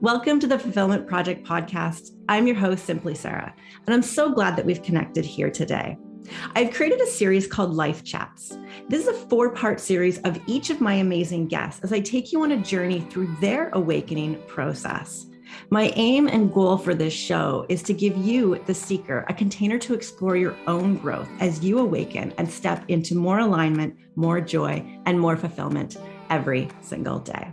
Welcome to the Fulfillment Project podcast. I'm your host, Simpli Sara, and I'm so glad that we've connected here today. I've created a series called Life Chats. This is a four part series of each of my amazing guests as I take you on a journey through their awakening process. My aim and goal for this show is to give you, the seeker, a container to explore your own growth as you awaken and step into more alignment, more joy, and more fulfillment every single day.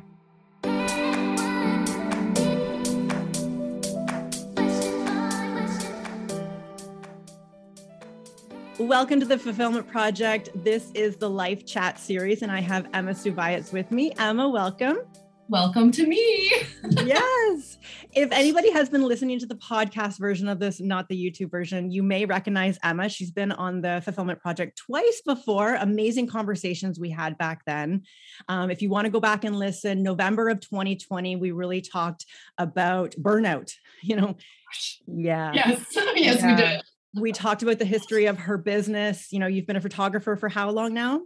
Welcome to the Fulfillment Project. This is the Life Chat series, and I have Ema Suvajac with me. Ema, welcome. Welcome to me. yes. If anybody has been listening to the podcast version of this, not the YouTube version, you may recognize Emma. She's been on the Fulfillment Project twice before. Amazing conversations we had back then. Um, if you want to go back and listen, November of 2020, we really talked about burnout. You know, yeah. Yes. yes, yeah. we did we talked about the history of her business. You know, you've been a photographer for how long now?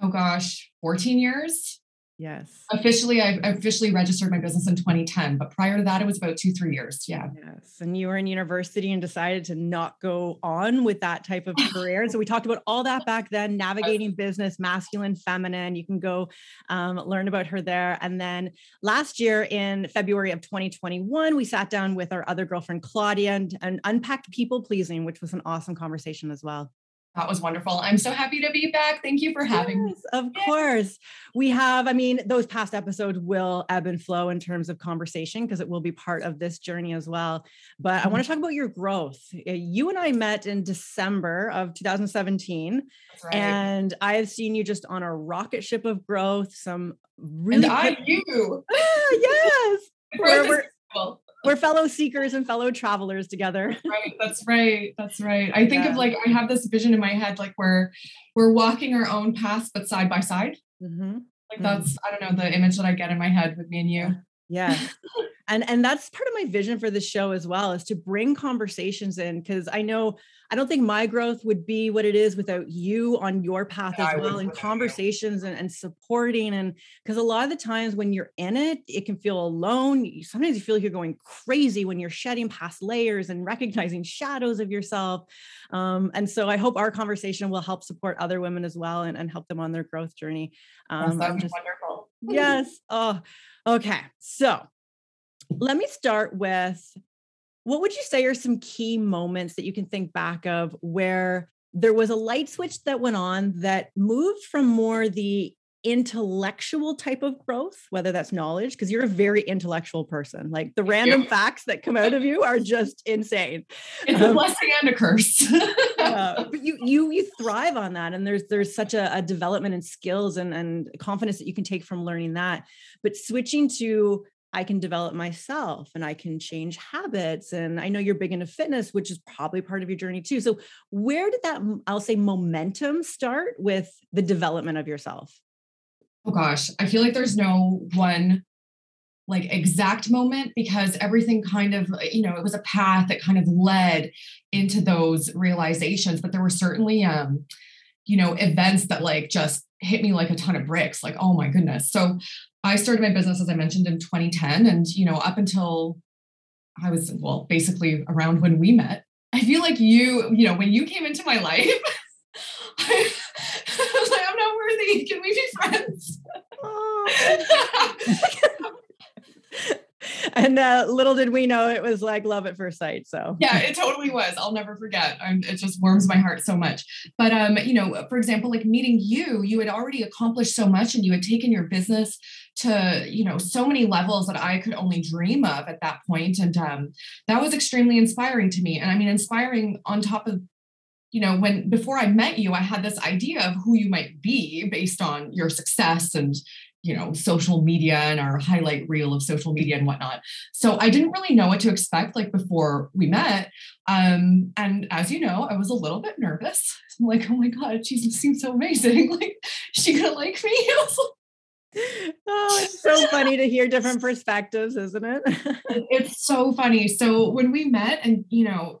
Oh gosh, 14 years. Yes. Officially, I officially registered my business in 2010, but prior to that, it was about two, three years. Yeah. Yes. And you were in university and decided to not go on with that type of career. so we talked about all that back then, navigating business, masculine, feminine. You can go um, learn about her there. And then last year in February of 2021, we sat down with our other girlfriend, Claudia, and, and unpacked people pleasing, which was an awesome conversation as well. That was wonderful. I'm so happy to be back. Thank you for having yes, me. Of course. We have, I mean, those past episodes will ebb and flow in terms of conversation because it will be part of this journey as well. But I want to mm-hmm. talk about your growth. You and I met in December of 2017. Right. And I have seen you just on a rocket ship of growth, some really. And I, you. Ah, yes. we're, we're fellow seekers and fellow travelers together. Right. That's right. That's right. I think yeah. of like I have this vision in my head, like we're we're walking our own paths, but side by side. Mm-hmm. Like that's mm-hmm. I don't know the image that I get in my head with me and you. Yeah. and and that's part of my vision for the show as well is to bring conversations in because I know I don't think my growth would be what it is without you on your path yeah, as well and conversations and, and, supporting and because a lot of the times when you're in it it can feel alone. Sometimes you feel like you're going crazy when you're shedding past layers and recognizing shadows of yourself. Um, and so I hope our conversation will help support other women as well and, and help them on their growth journey. Um, yes, just, wonderful yes oh Okay. So let me start with what would you say are some key moments that you can think back of where there was a light switch that went on that moved from more the intellectual type of growth, whether that's knowledge, because you're a very intellectual person. Like the random facts that come out of you are just insane. It's um, a blessing and a curse. uh, but you you you thrive on that, and there's there's such a, a development in skills and and confidence that you can take from learning that. But switching to I can develop myself and I can change habits. And I know you're big into fitness, which is probably part of your journey too. So, where did that, I'll say, momentum start with the development of yourself? Oh gosh, I feel like there's no one like exact moment because everything kind of you know it was a path that kind of led into those realizations but there were certainly um you know events that like just hit me like a ton of bricks like oh my goodness. So i started my business as i mentioned in 2010 and you know up until i was well basically around when we met i feel like you you know when you came into my life I, i'm not worthy can we be friends and uh, little did we know it was like love at first sight. So yeah, it totally was. I'll never forget. I'm, it just warms my heart so much. But um, you know, for example, like meeting you, you had already accomplished so much, and you had taken your business to you know so many levels that I could only dream of at that point, and um, that was extremely inspiring to me. And I mean, inspiring on top of you know when before i met you i had this idea of who you might be based on your success and you know social media and our highlight reel of social media and whatnot. So i didn't really know what to expect like before we met. Um and as you know i was a little bit nervous. I'm like oh my god she seems so amazing. Like she gonna like me? Oh it's so funny to hear different perspectives isn't it? It's so funny. So when we met and you know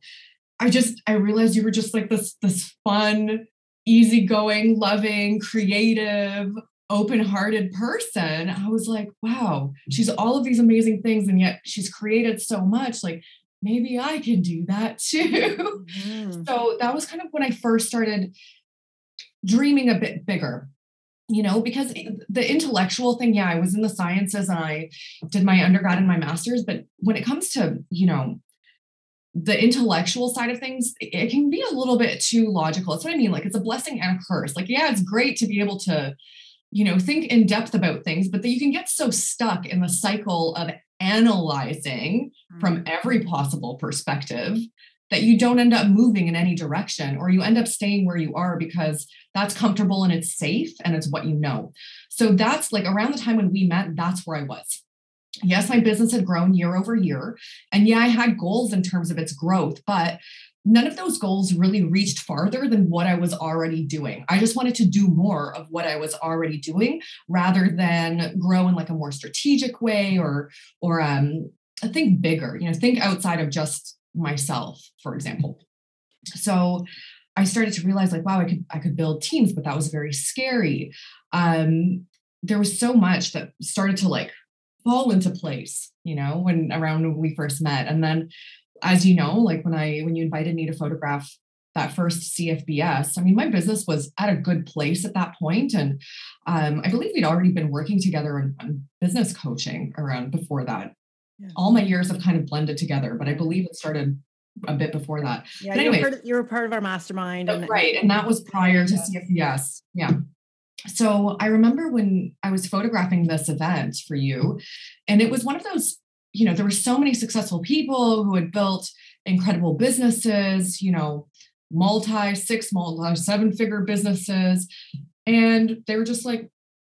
i just i realized you were just like this this fun easygoing loving creative open-hearted person i was like wow she's all of these amazing things and yet she's created so much like maybe i can do that too mm-hmm. so that was kind of when i first started dreaming a bit bigger you know because the intellectual thing yeah i was in the sciences and i did my undergrad and my master's but when it comes to you know the intellectual side of things it can be a little bit too logical that's what i mean like it's a blessing and a curse like yeah it's great to be able to you know think in depth about things but that you can get so stuck in the cycle of analyzing from mm-hmm. every possible perspective that you don't end up moving in any direction or you end up staying where you are because that's comfortable and it's safe and it's what you know. So that's like around the time when we met, that's where I was. Yes, my business had grown year over year. And yeah, I had goals in terms of its growth, but none of those goals really reached farther than what I was already doing. I just wanted to do more of what I was already doing rather than grow in like a more strategic way or or um think bigger, you know, think outside of just myself, for example. So I started to realize like, wow, I could I could build teams, but that was very scary. Um, there was so much that started to like fall into place, you know, when around when we first met. And then as you know, like when I when you invited me to photograph that first CFBS, I mean, my business was at a good place at that point, and um, I believe we'd already been working together on, on business coaching around before that. Yeah. All my years have kind of blended together, but I believe it started a bit before that. Yeah, anyway, you, were you were part of our mastermind, and, right, and that was prior to CFBS. Yeah. So I remember when I was photographing this event for you, and it was one of those you know, there were so many successful people who had built incredible businesses, you know, multi six, multi seven figure businesses. And they were just like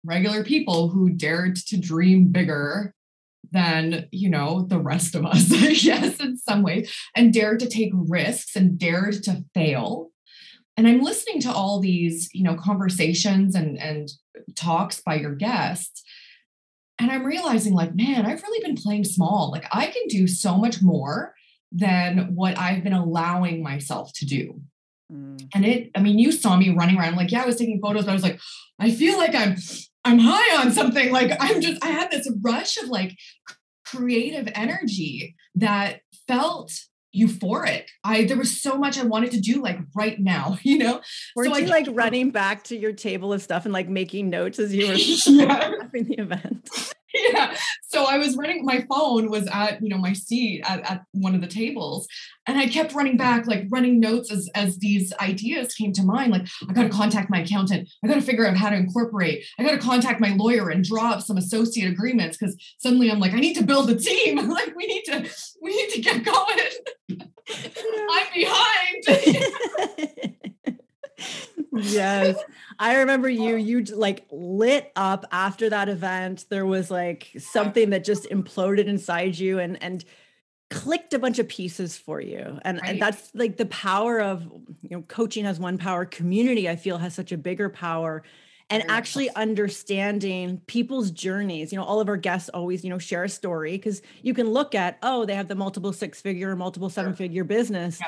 regular people who dared to dream bigger than, you know, the rest of us, I guess, in some ways, and dared to take risks and dared to fail. And I'm listening to all these, you know, conversations and, and talks by your guests and I'm realizing, like, man, I've really been playing small. Like, I can do so much more than what I've been allowing myself to do. Mm. And it, I mean, you saw me running around, like, yeah, I was taking photos, but I was like, I feel like I'm, I'm high on something. Like, I'm just, I had this rush of like creative energy that felt euphoric. I there was so much I wanted to do like right now, you know. Were so you like running back to your table of stuff and like making notes as you were yeah. having the event? yeah. So I was running, my phone was at, you know, my seat at, at one of the tables. And I kept running back, like running notes as, as these ideas came to mind. Like, I got to contact my accountant. I got to figure out how to incorporate. I got to contact my lawyer and draw up some associate agreements because suddenly I'm like, I need to build a team. like, we need to, we need to get going. I'm behind. Yes. I remember you, you like lit up after that event. There was like something that just imploded inside you and, and, clicked a bunch of pieces for you. And, right. and that's like the power of you know coaching has one power. Community i feel has such a bigger power. And actually understanding people's journeys. You know all of our guests always you know share a story because you can look at oh they have the multiple six figure multiple seven figure business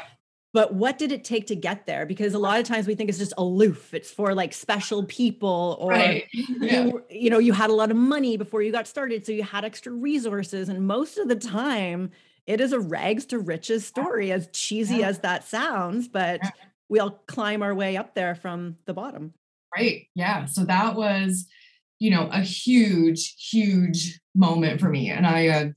but what did it take to get there? Because a lot of times we think it's just aloof. It's for like special people or right. yeah. you, you know you had a lot of money before you got started so you had extra resources. And most of the time it is a rags to riches story as cheesy yeah. as that sounds but yeah. we all climb our way up there from the bottom. Right. Yeah. So that was you know a huge huge moment for me. And i uh,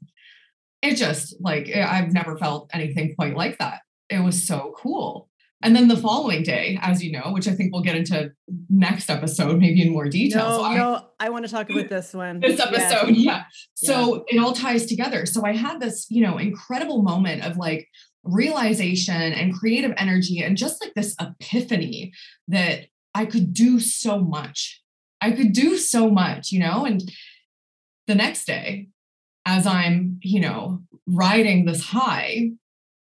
it just like i've never felt anything quite like that it was so cool. And then the following day, as you know, which I think we'll get into next episode, maybe in more detail. No, so I, no, I want to talk about this one. This episode, yeah. yeah. So yeah. it all ties together. So I had this, you know, incredible moment of like realization and creative energy and just like this epiphany that I could do so much. I could do so much, you know, and the next day, as I'm, you know, riding this high,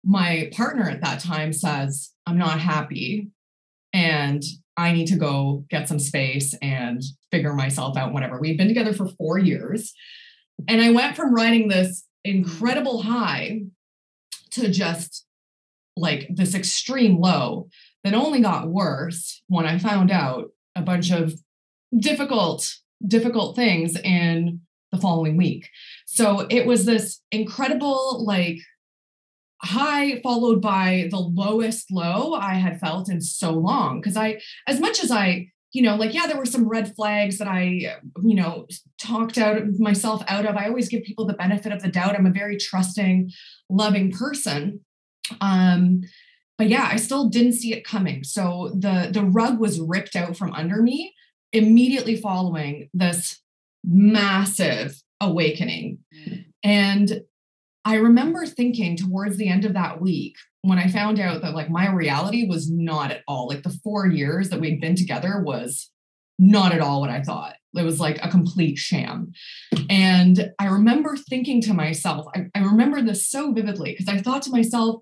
my partner at that time says, I'm not happy and I need to go get some space and figure myself out, whatever. We've been together for four years. And I went from riding this incredible high to just like this extreme low that only got worse when I found out a bunch of difficult, difficult things in the following week. So it was this incredible, like, high followed by the lowest low I had felt in so long. Because I, as much as I, you know, like, yeah, there were some red flags that I, you know, talked out myself out of. I always give people the benefit of the doubt. I'm a very trusting, loving person. Um, but yeah, I still didn't see it coming. So the the rug was ripped out from under me immediately following this massive awakening. Mm. And I remember thinking towards the end of that week when I found out that like my reality was not at all like the 4 years that we'd been together was not at all what I thought. It was like a complete sham. And I remember thinking to myself, I, I remember this so vividly because I thought to myself,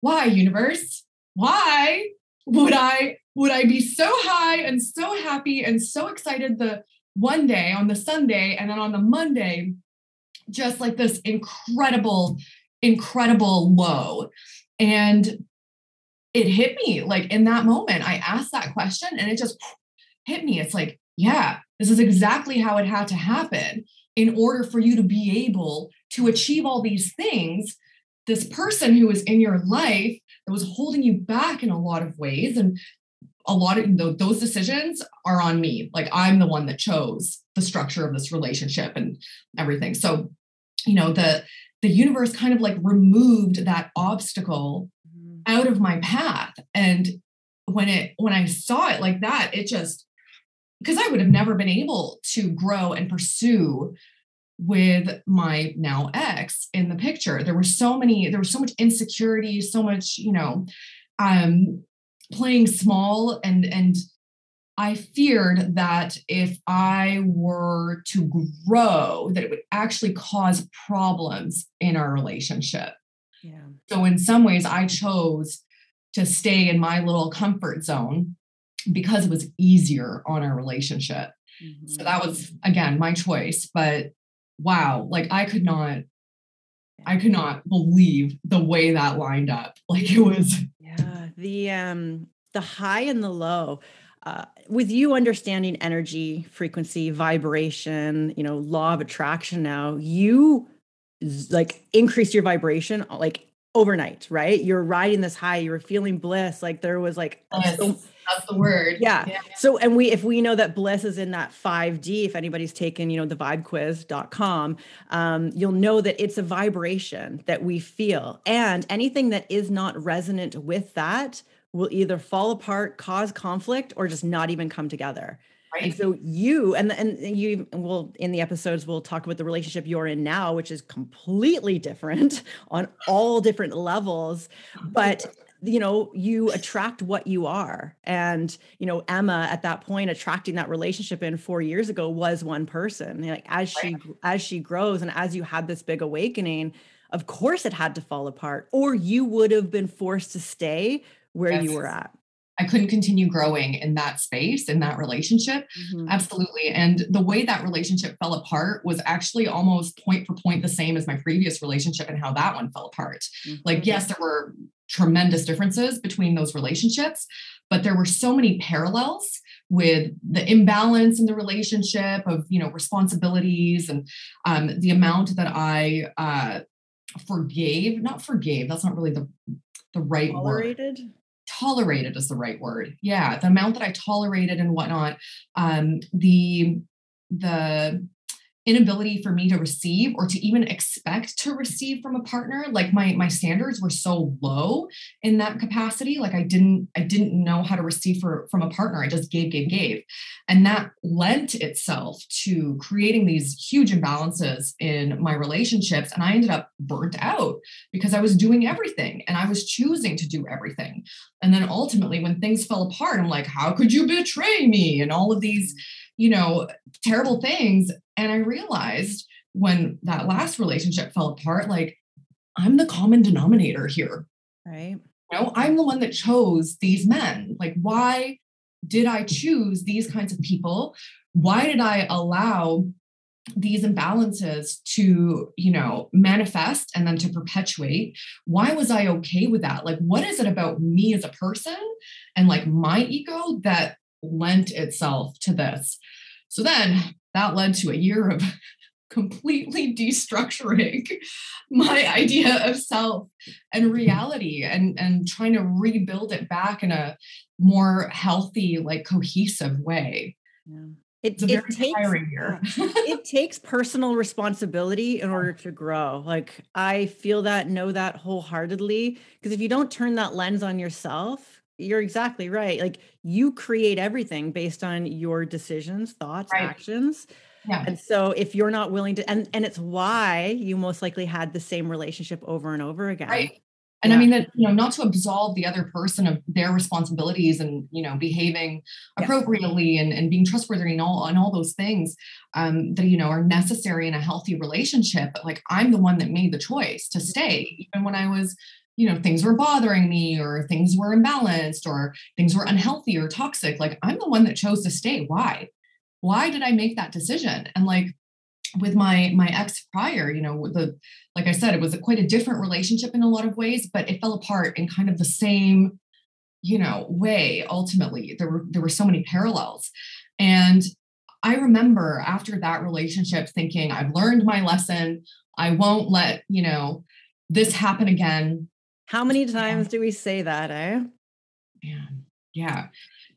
why, universe? Why would I would I be so high and so happy and so excited the one day on the Sunday and then on the Monday, just like this incredible, incredible low. And it hit me like in that moment. I asked that question and it just hit me. It's like, yeah, this is exactly how it had to happen in order for you to be able to achieve all these things. This person who was in your life that was holding you back in a lot of ways and a lot of those decisions are on me. Like I'm the one that chose the structure of this relationship and everything. So, you know, the the universe kind of like removed that obstacle mm-hmm. out of my path. And when it when I saw it like that, it just because I would have never been able to grow and pursue with my now ex in the picture. There were so many, there was so much insecurity, so much, you know, um, playing small and and I feared that if I were to grow, that it would actually cause problems in our relationship. Yeah. So in some ways, I chose to stay in my little comfort zone because it was easier on our relationship. Mm-hmm. So that was again my choice. But wow, like I could not, I could not believe the way that lined up. Like it was Yeah. the um the high and the low uh, with you understanding energy frequency vibration you know law of attraction now you like increase your vibration like overnight right you're riding this high you were feeling bliss like there was like yes, so, that's the word yeah. yeah. so and we if we know that bliss is in that 5d if anybody's taken you know the vibequiz.com um, you'll know that it's a vibration that we feel and anything that is not resonant with that will either fall apart cause conflict or just not even come together Right. And so you and and you will in the episodes we'll talk about the relationship you're in now, which is completely different on all different levels. But you know, you attract what you are. And, you know, Ema at that point attracting that relationship in four years ago was one person. Like as she as she grows and as you had this big awakening, of course it had to fall apart, or you would have been forced to stay where yes. you were at. I couldn't continue growing in that space, in that relationship. Mm-hmm. Absolutely. And the way that relationship fell apart was actually almost point for point the same as my previous relationship and how that one fell apart. Mm-hmm. Like, yes, there were tremendous differences between those relationships, but there were so many parallels with the imbalance in the relationship of, you know, responsibilities and um, the amount that I uh, forgave, not forgave, that's not really the the right tolerated word tolerated is the right word. Yeah, the amount that I tolerated and whatnot. Um, the the inability for me to receive or to even expect to receive from a partner. Like my my standards were so low in that capacity. Like i didn't i didn't know how to receive for, from a partner. I just gave gave gave. And that lent itself to creating these huge imbalances in my relationships. And i ended up burnt out because i was doing everything and i was choosing to do everything. And then ultimately when things fell apart i'm like how could you betray me? And all of these you know, terrible things. And I realized when that last relationship fell apart, like, I'm the common denominator here. Right. You know, I'm the one that chose these men. Like, why did I choose these kinds of people? Why did I allow these imbalances to you know manifest and then to perpetuate why was i okay with that like what is it about me as a person and like my ego that lent itself to this. So then that led to a year of completely destructuring my idea of self and reality and and trying to rebuild it back in a more healthy like cohesive way yeah. It, it takes it takes personal responsibility in order to grow. Like I feel that, know that wholeheartedly. Because if you don't turn that lens on yourself, you're exactly right. Like you create everything based on your decisions, thoughts, right. actions. Yeah. And so if you're not willing to and and it's why you most likely had the same relationship over and over again. Right. And yeah. I mean that, you know, not to absolve the other person of their responsibilities and, you know, behaving appropriately and, and being trustworthy and all and all those things um, that, you know, are necessary in a healthy relationship. But like I'm the one that made the choice to stay, even when I was, you know, things were bothering me or things were imbalanced or things were unhealthy or toxic. Like I'm the one that chose to stay. Why? Why did I make that decision? And like with my my ex prior you know the like i said it was a, quite a different relationship in a lot of ways but it fell apart in kind of the same you know way ultimately there were there were so many parallels and i remember after that relationship thinking i've learned my lesson i won't let you know this happen again how many times do we say that eh? Yeah yeah.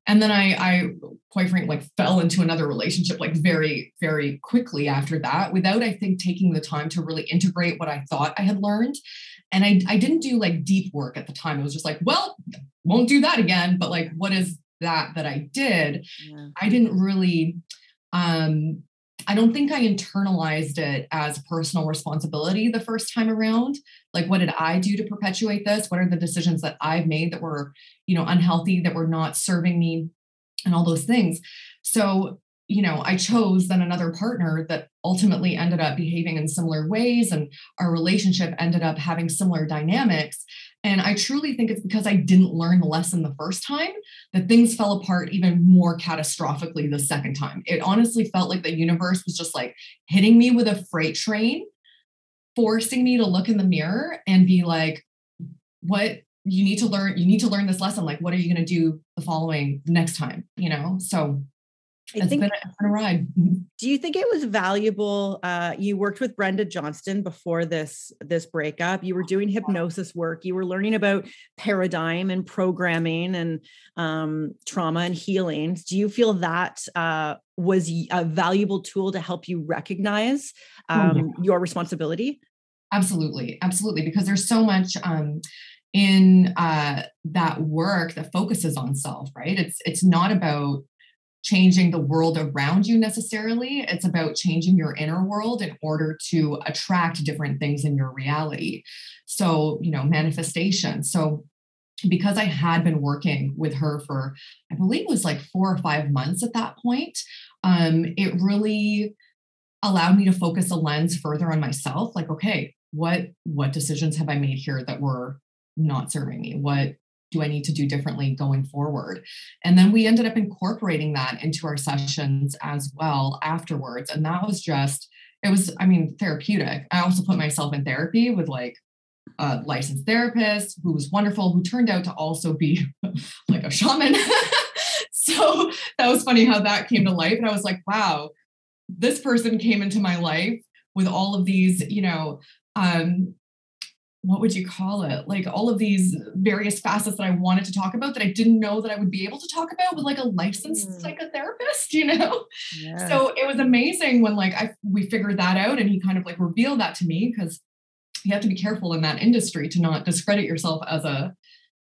And then I, I quite frankly like fell into another relationship like very very quickly after that without i think taking the time to really integrate what i thought i had learned. And i, I didn't do like deep work at the time. It was just like well won't do that again. But like what is that that i did? Yeah. i didn't really um I don't think I internalized it as personal responsibility the first time around. Like, what did I do to perpetuate this? What are the decisions that I've made that were, you know, unhealthy, that were not serving me, and all those things. So, you know, I chose then another partner that ultimately ended up behaving in similar ways, and our relationship ended up having similar dynamics. And I truly think it's because I didn't learn the lesson the first time that things fell apart even more catastrophically the second time. It honestly felt like the universe was just like hitting me with a freight train, forcing me to look in the mirror and be like, what you need to learn, you need to learn this lesson. Like, what are you going to do the following next time? You know? So I think, been a, been a ride. Mm-hmm. Do you think it was valuable? Uh, you worked with Brenda Johnston before this this breakup. You were doing hypnosis work. You were learning about paradigm and programming and um, trauma and healing. Do you feel that uh, was a valuable tool to help you recognize oh, um, your responsibility? Absolutely, absolutely. Because there's so much. Um, in uh, that work that focuses on self right it's it's not about changing the world around you necessarily. It's about changing your inner world in order to attract different things in your reality. So, you know, manifestation. So, because I had been working with her for, I believe it was like four or five months at that point, um, it really allowed me to focus a lens further on myself. Like, okay, what what decisions have I made here that were not serving me? What do I need to do differently going forward? And then we ended up incorporating that into our sessions as well afterwards. And that was just, it was, I mean, therapeutic. I also put myself in therapy with like a licensed therapist who was wonderful, who turned out to also be like a shaman. so that was funny how that came to life. And I was like, wow, this person came into my life with all of these, you know, um, what would you call it? Like all of these various facets that I wanted to talk about that I didn't know that I would be able to talk about with like a licensed mm. psychotherapist, you know? Yes. So it was amazing when like I we figured that out and he kind of like revealed that to me because you have to be careful in that industry to not discredit yourself as a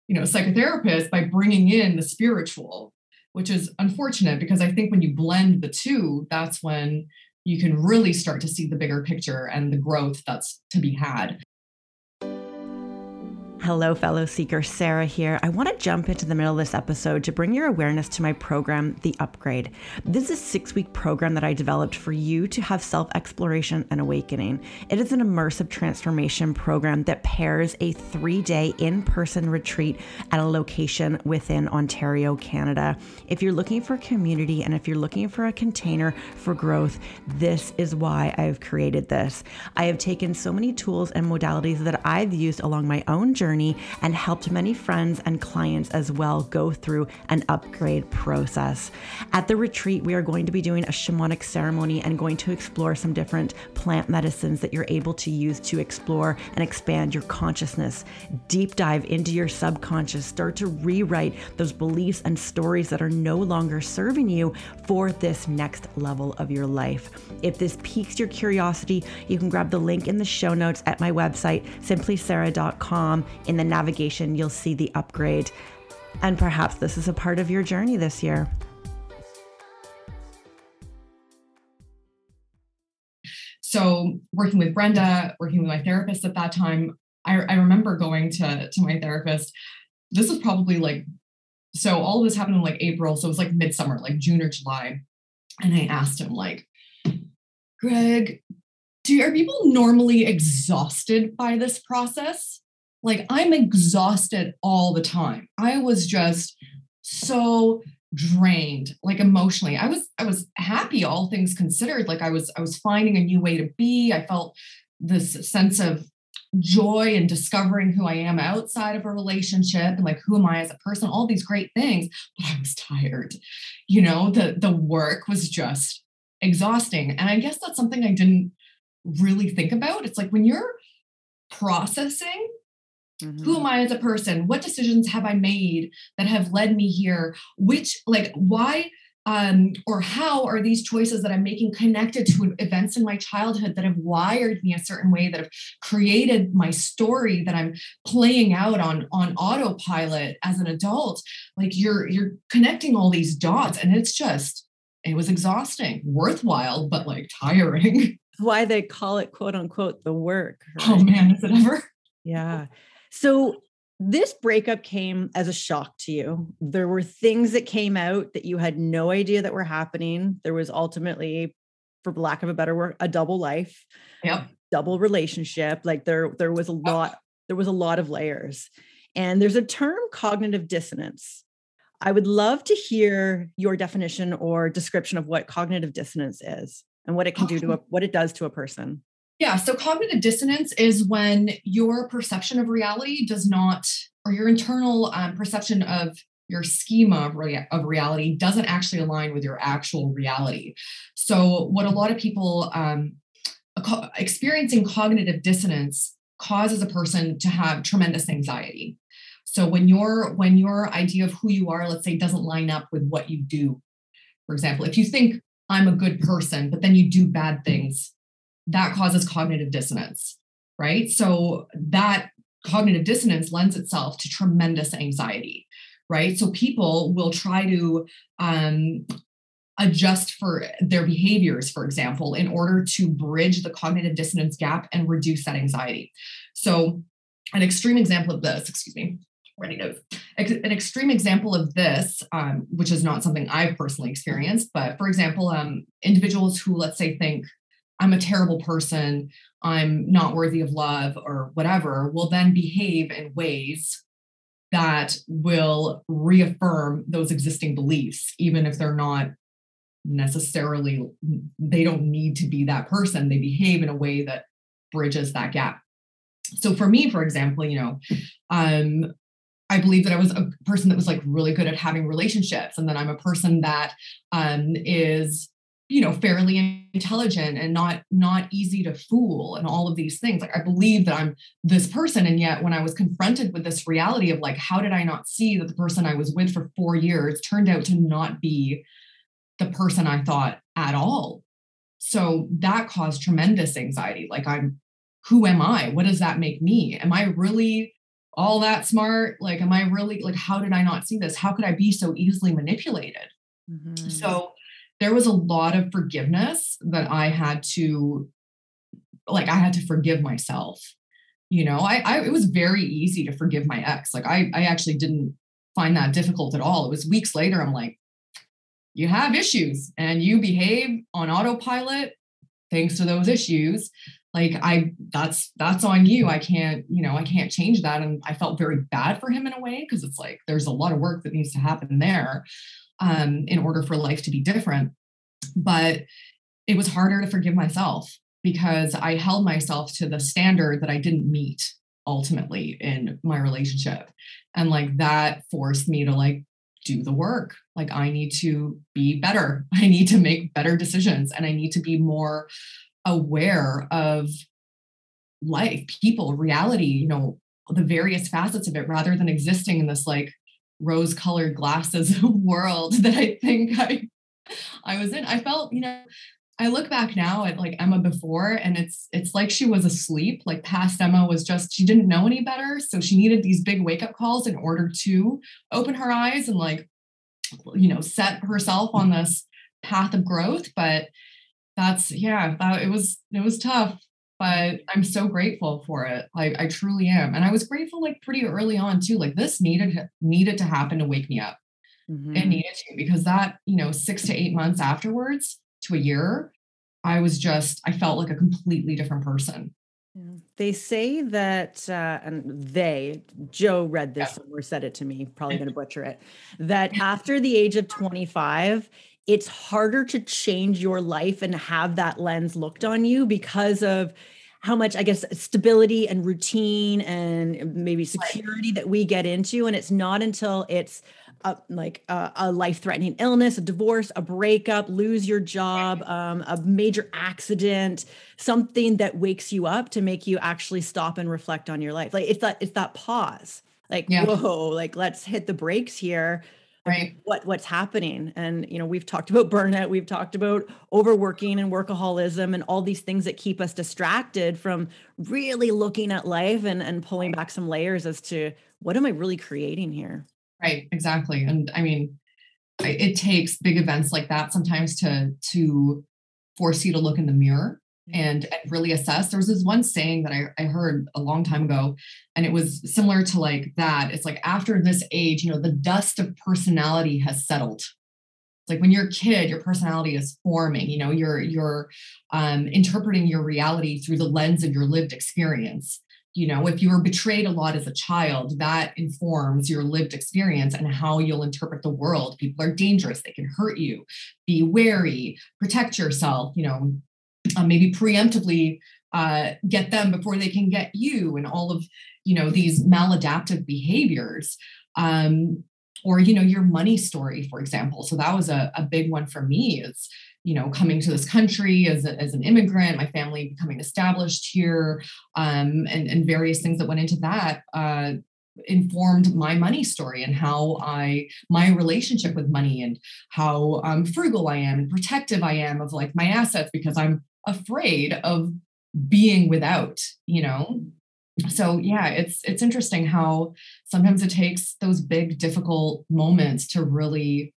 you know psychotherapist by bringing in the spiritual which is unfortunate because i think when you blend the two that's when you can really start to see the bigger picture and the growth that's to be had Hello, fellow seeker. Sarah here. I want to jump into the middle of this episode to bring your awareness to my program, The Upgrade. This is a six week program that I developed for you to have self exploration and awakening. It is an immersive transformation program that pairs a three day in person retreat at a location within Ontario, Canada. If you're looking for community and if you're looking for a container for growth, this is why I've created this. I have taken so many tools and modalities that I've used along my own journey journey and helped many friends and clients as well go through an upgrade process. At the retreat, we are going to be doing a shamanic ceremony and going to explore some different plant medicines that you're able to use to explore and expand your consciousness. Deep dive into your subconscious, start to rewrite those beliefs and stories that are no longer serving you for this next level of your life. If this piques your curiosity, you can grab the link in the show notes at my website, simplysarah.com. In the navigation, you'll see the upgrade. And perhaps this is a part of your journey this year. So, working with Brenda, working with my therapist at that time, I, I remember going to, to my therapist. This was probably like, so all this happened in like April. So it was like midsummer, like June or July. And I asked him, like, Greg, do are people normally exhausted by this process? Like I'm exhausted all the time. I was just so drained like emotionally. I was i was happy all things considered. Like i was i was finding a new way to be. I felt this sense of joy and discovering who i am outside of a relationship and like who am i as a person all these great things but i was tired. You know the the work was just exhausting. And i guess that's something i didn't really think about. It's like when you're processing Mm-hmm. Who am I as a person? What decisions have I made that have led me here? Which, like, why um, or how are these choices that I'm making connected to events in my childhood that have wired me a certain way, that have created my story that I'm playing out on on autopilot as an adult? Like you're you're connecting all these dots, and it's just it was exhausting, worthwhile, but like tiring. Why they call it quote unquote the work. Right? Oh man, is it ever? Yeah. So this breakup came as a shock to you. There were things that came out that you had no idea that were happening. There was ultimately, for lack of a better word, a double life, yep. double relationship. Like there, there was a lot, there was a lot of layers. And there's a term cognitive dissonance. I would love to hear your definition or description of what cognitive dissonance is and what it can do to a, what it does to a person. Yeah. So cognitive dissonance is when your perception of reality does not, or your internal um, perception of your schema of, rea- of, reality doesn't actually align with your actual reality. So, what a lot of people um, experiencing cognitive dissonance causes a person to have tremendous anxiety. So, when your when your idea of who you are, let's say, doesn't line up with what you do, for example, if you think I'm a good person, but then you do bad things that causes cognitive dissonance, right? So that cognitive dissonance lends itself to tremendous anxiety, right? So people will try to um, adjust for their behaviors, for example, in order to bridge the cognitive dissonance gap and reduce that anxiety. So, an extreme example of this, excuse me, ready notes. An extreme example of this, um, which is not something I've personally experienced, but for example, um, individuals who, let's say, think I'm a terrible person, I'm not worthy of love, or whatever, will then behave in ways that will reaffirm those existing beliefs, even if they're not necessarily, they don't need to be that person. They behave in a way that bridges that gap. So for me, for example, you know, um, I believe that I was a person that was like really good at having relationships, and that I'm a person that um, is you know fairly intelligent and not not easy to fool and all of these things. Like i believe that i'm this person. And yet when i was confronted with this reality of like how did i not see that the person i was with for 4 years turned out to not be the person i thought at all? So that caused tremendous anxiety. Like i'm who am i? What does that make me? Am i really all that smart? Like am i really like how did i not see this? How could i be so easily manipulated? Mm-hmm. so there was a lot of forgiveness that I had to like I had to forgive myself. You know, I, I it was very easy to forgive my ex. Like I I actually didn't find that difficult at all. It was weeks later I'm like you have issues and you behave on autopilot thanks to those issues like i that's that's on you i can't you know i can't change that and i felt very bad for him in a way because it's like there's a lot of work that needs to happen there um, in order for life to be different. But it was harder to forgive myself because I held myself to the standard that I didn't meet ultimately in my relationship. And like that forced me to like do the work. Like I need to be better. I need to make better decisions and I need to be more aware of life, people, reality, you know, the various facets of it rather than existing in this like rose colored glasses world that I think I I was in. I felt, you know, I look back now at like Ema before and it's it's like she was asleep. Like past Ema was just she didn't know any better, so she needed these big wake up calls in order to open her eyes and like you know, set herself on this path of growth, but that's yeah, that it was it was tough, but I'm so grateful for it. Like I truly am. And I was grateful like pretty early on too. Like this needed needed to happen to wake me up. Mm-hmm. It needed to because that, you know, 6 to 8 months afterwards, to a year, I was just, I felt like a completely different person. They say that, uh, and they, Joe read this yeah. somewhere, said it to me, probably going to butcher it, that after the age of 25, it's harder to change your life and have that lens looked on you because of how much i guess stability and routine and maybe security that we get into and it's not until it's a, like a, a life-threatening illness, a divorce, a breakup, lose your job, um, a major accident, something that wakes you up to make you actually stop and reflect on your life. Like it's that it's that pause. Like yeah. whoa, like let's hit the brakes here. Right. What what's happening? And you know, we've talked about burnout, we've talked about overworking and workaholism and all these things that keep us distracted from really looking at life and and pulling back some layers as to what am I really creating here? Right, exactly. And I mean, it takes big events like that sometimes to to force you to look in the mirror and, and really assess. There was this one saying that I, I heard a long time ago, and it was similar to like that. It's like after this age, you know, the dust of personality has settled. It's like when you're a kid, your personality is forming, you know, you're you're um, interpreting your reality through the lens of your lived experience. You know if you were betrayed a lot as a child that informs your lived experience and how you'll interpret the world. People are dangerous. They can hurt you. Be wary. Protect yourself you know uh, maybe preemptively uh, get them before they can get you and all of you know these maladaptive behaviors um, or you know your money story for example so that was a, a big one for me is you know, coming to this country as, a, as an immigrant, my family becoming established here, um, and, and various things that went into that. Uh, informed my money story and how I my relationship with money and how um, frugal I am and protective I am of like my assets because I'm afraid of being without, you know. So yeah, it's it's interesting how sometimes it takes those big difficult moments to really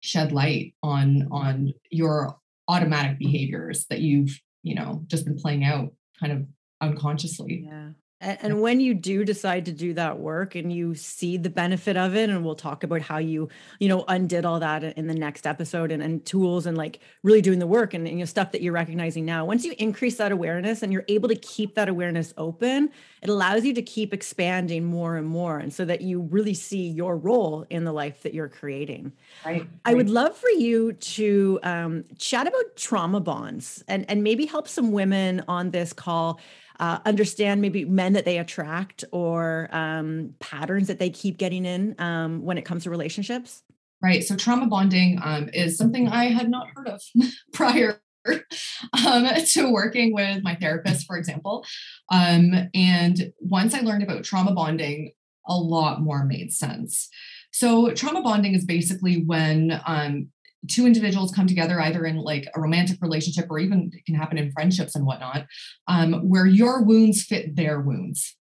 shed light on on your automatic behaviors that you've you know just been playing out kind of unconsciously yeah and, and when you do decide to do that work and you see the benefit of it, and we'll talk about how you, you know, undid all that in the next episode and, and tools and like really doing the work and, and you know, stuff that you're recognizing now. Once you increase that awareness and you're able to keep that awareness open, it allows you to keep expanding more and more. And so that you really see your role in the life that you're creating. Right. right. I would love for you to um, chat about trauma bonds and, and maybe help some women on this call uh, understand maybe men that they attract or um, patterns that they keep getting in um, when it comes to relationships? Right. So trauma bonding um, is something I had not heard of prior um, to working with my therapist, for example. Um, and once I learned about trauma bonding, a lot more made sense. So, trauma bonding is basically when um, two individuals come together either in like a romantic relationship or even it can happen in friendships and whatnot um, where your wounds fit their wounds.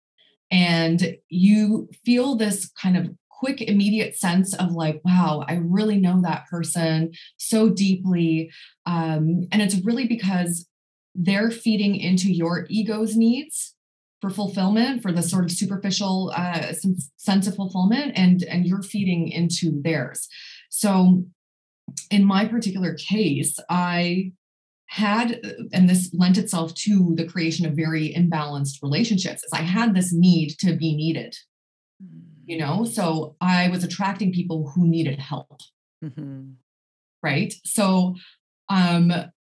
And you feel this kind of quick immediate sense of like wow i really know that person so deeply. Um, and it's really because they're feeding into your ego's needs for fulfillment for the sort of superficial uh, sense of fulfillment and and you're feeding into theirs. So in my particular case, I had, and this lent itself to the creation of very imbalanced relationships, is I had this need to be needed. You know, so I was attracting people who needed help. Mm-hmm. Right. So um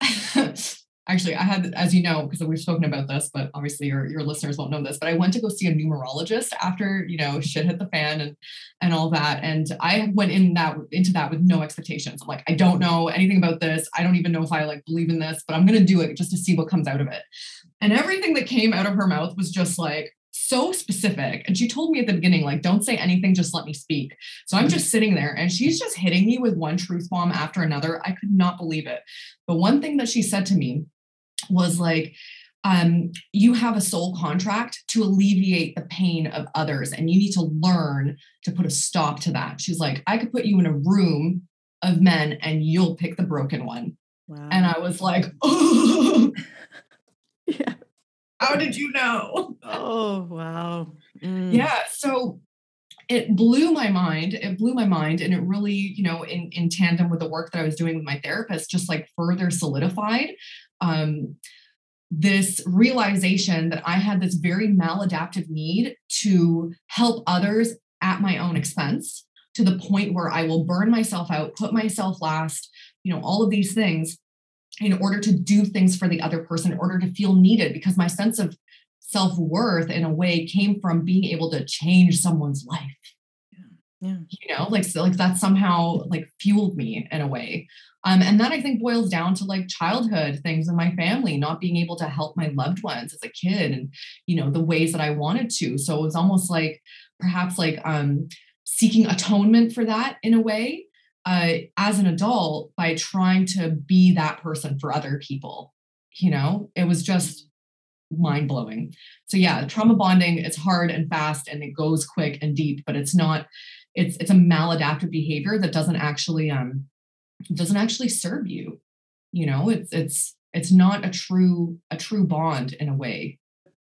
actually I had, as you know, because we've spoken about this, but obviously your, your listeners won't know this, but I went to go see a numerologist after, you know, shit hit the fan and and all that. And I went in that into that with no expectations. I'm like, I don't know anything about this. I don't even know if I like believe in this, but I'm gonna do it just to see what comes out of it. And everything that came out of her mouth was just like, so specific. And she told me at the beginning, like, don't say anything, just let me speak. So I'm just sitting there and she's just hitting me with one truth bomb after another. I could not believe it. But one thing that she said to me was like, um, you have a soul contract to alleviate the pain of others, and you need to learn to put a stop to that. She's like, I could put you in a room of men and you'll pick the broken one. Wow. And I was like, oh. yeah. How did you know? Oh, wow. Mm. Yeah. So it blew my mind. It blew my mind. And it really, you know, in, in tandem with the work that I was doing with my therapist, just like further solidified um, this realization that I had this very maladaptive need to help others at my own expense to the point where I will burn myself out, put myself last, you know, all of these things in order to do things for the other person, in order to feel needed, because my sense of self worth in a way came from being able to change someone's life. Yeah. You know, like so like that somehow like fueled me in a way. Um, and that I think boils down to like childhood things in my family, not being able to help my loved ones as a kid and you know the ways that I wanted to. So it was almost like perhaps like um seeking atonement for that in a way uh, as an adult by trying to be that person for other people. You know, it was just mind blowing. So yeah, trauma bonding it's hard and fast and it goes quick and deep, but it's not. It's it's a maladaptive behavior that doesn't actually um doesn't actually serve you. You know, it's it's it's not a true a true bond in a way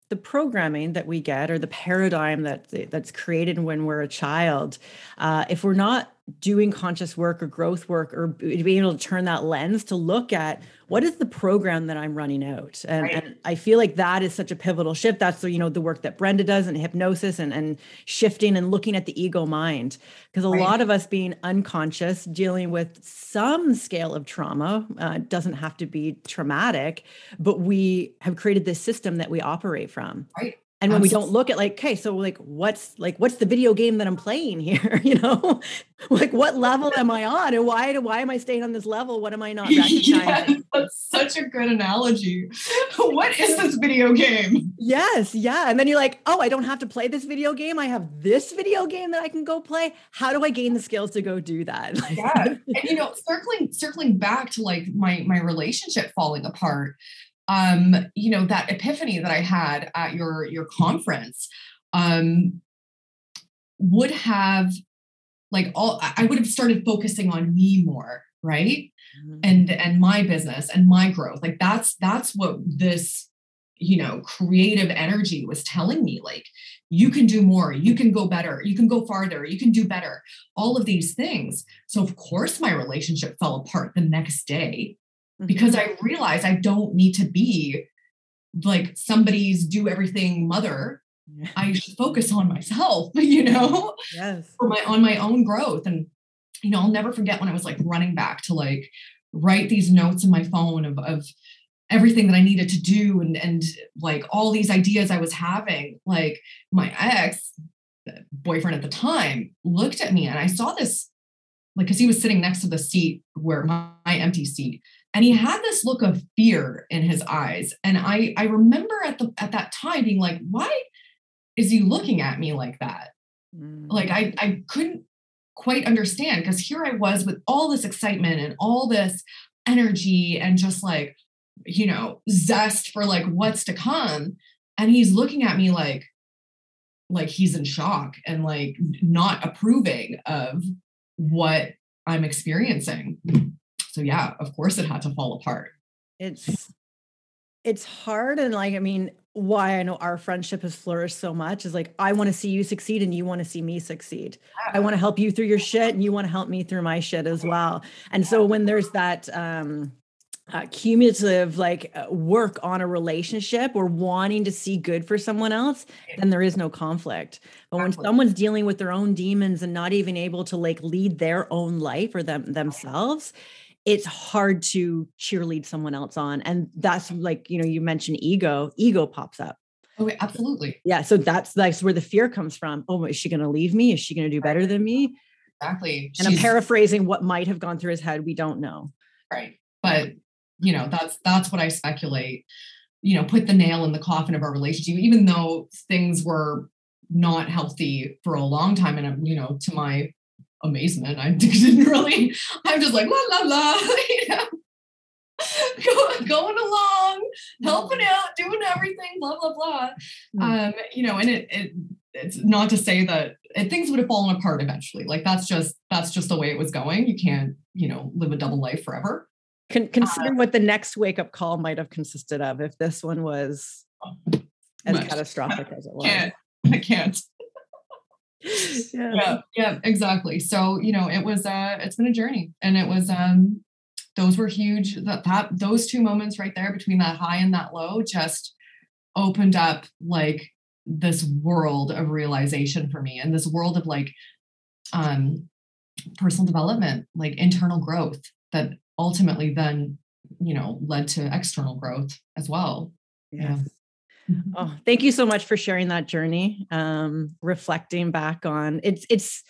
the programming that we get or the paradigm that that's created when we're a child uh, if we're not doing conscious work or growth work or being able to turn that lens to look at what is the program that i'm running out? And, right. and i feel like that is such a pivotal shift. That's the you know the work that brenda does and hypnosis and, and shifting and looking at the ego mind. Because a right. lot of us being unconscious dealing with some scale of trauma uh, doesn't have to be traumatic but we have created this system that we operate from. Right and when we don't look at like okay so like what's like what's the video game that i'm playing here? You know? Like what level am i on? And why do why am i staying on this level? What am i not recognizing? yes, that's such a good analogy. What is this video game? Yes yeah. And then you're like oh i don't have to play this video game. I have this video game that i can go play. How do i gain the skills to go do that? Yeah. And you know circling circling back to like my my relationship falling apart um, you know, that epiphany that I had at your your conference um, would have like all I would have started focusing on me more, right? Mm-hmm. And and my business and my growth. Like that's that's what this you know creative energy was telling me like you can do more you can go better you can go farther you can do better all of these things so of course my relationship fell apart the next day because mm-hmm. I realize I don't need to be like somebody's do everything mother. I should focus on myself, you know, yes, for my on my own growth. And you know, I'll never forget when I was like running back to like write these notes in my phone of of everything that I needed to do and and like all these ideas I was having. Like my ex boyfriend at the time looked at me and I saw this like because he was sitting next to the seat where my, my empty seat and he had this look of fear in his eyes. And i i remember at the at that time being like why is he looking at me like that? Mm. like i i couldn't quite understand because here i was with all this excitement and all this energy and just like you know zest for like what's to come. And he's looking at me like like he's in shock and like not approving of what i'm experiencing so yeah of course it had to fall apart. It's it's hard and like i mean why i know our friendship has flourished so much is like i want to see you succeed and you want to see me succeed. I want to help you through your shit and you want to help me through my shit as well. And so when there's that um uh, cumulative like uh, work on a relationship or wanting to see good for someone else then there is no conflict. But when someone's dealing with their own demons and not even able to like lead their own life or them themselves it's hard to cheerlead someone else on. And that's like, you know, you mentioned ego, ego pops up. Oh, absolutely. Yeah. So that's that's where the fear comes from. Oh, is she going to leave me? Is she going to do better than me? Exactly. And She's, I'm paraphrasing what might have gone through his head. We don't know. Right. But you know, that's that's what I speculate, you know, put the nail in the coffin of our relationship, even though things were not healthy for a long time. And you know, to my amazement, I didn't really, I'm just like la la la, you know. Go, going along, helping mm-hmm. out, doing everything, blah blah blah. Mm. Um, you know, and it, it it's not to say that it, things would have fallen apart eventually. Like that's just that's just the way it was going. You can't, you know, live a double life forever. Con- consider uh, what the next wake up call might have consisted of if this one was as much. catastrophic as it was. Can't. I can't. yeah. yeah yeah exactly so you know it was uh it's been a journey and it was um those were huge that that those two moments right there between that high and that low just opened up like this world of realization for me and this world of like um personal development like internal growth that ultimately then you know led to external growth as well yeah mm-hmm. Oh thank you so much for sharing that journey um reflecting back on it's it's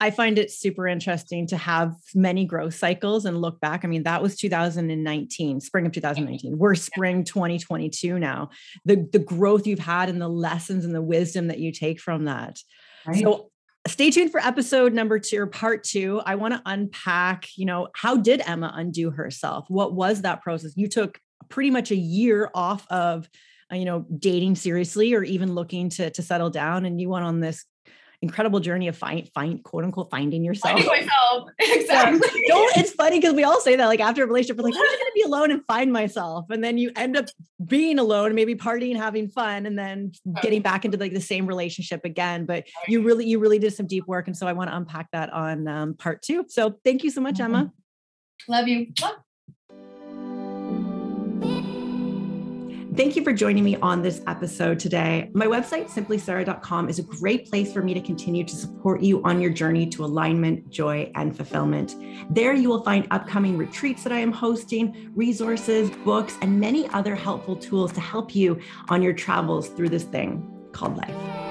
I find it super interesting to have many growth cycles and look back. I mean, that was 2019, spring of 2019. We're spring 2022 now. The the growth you've had and the lessons and the wisdom that you take from that. Right. So stay tuned for episode number two or part two. I want to unpack, you know, how did Ema undo herself? What was that process? You took pretty much a year off of uh, you know dating seriously or even looking to to settle down and you went on this incredible journey of find find quote unquote finding yourself. Finding myself. Exactly. Yeah. Don't, it's funny because we all say that like after a relationship, we're like, I'm just gonna be alone and find myself. And then you end up being alone, maybe partying, having fun, and then getting back into like the same relationship again. But you really, you really did some deep work. And so I want to unpack that on um, part two. So thank you so much, mm-hmm. Ema. Love you. Thank you for joining me on this episode today. My website, simplisara.com, is a great place for me to continue to support you on your journey to alignment, joy, and fulfillment. There, you will find upcoming retreats that I am hosting, resources, books, and many other helpful tools to help you on your travels through this thing called life.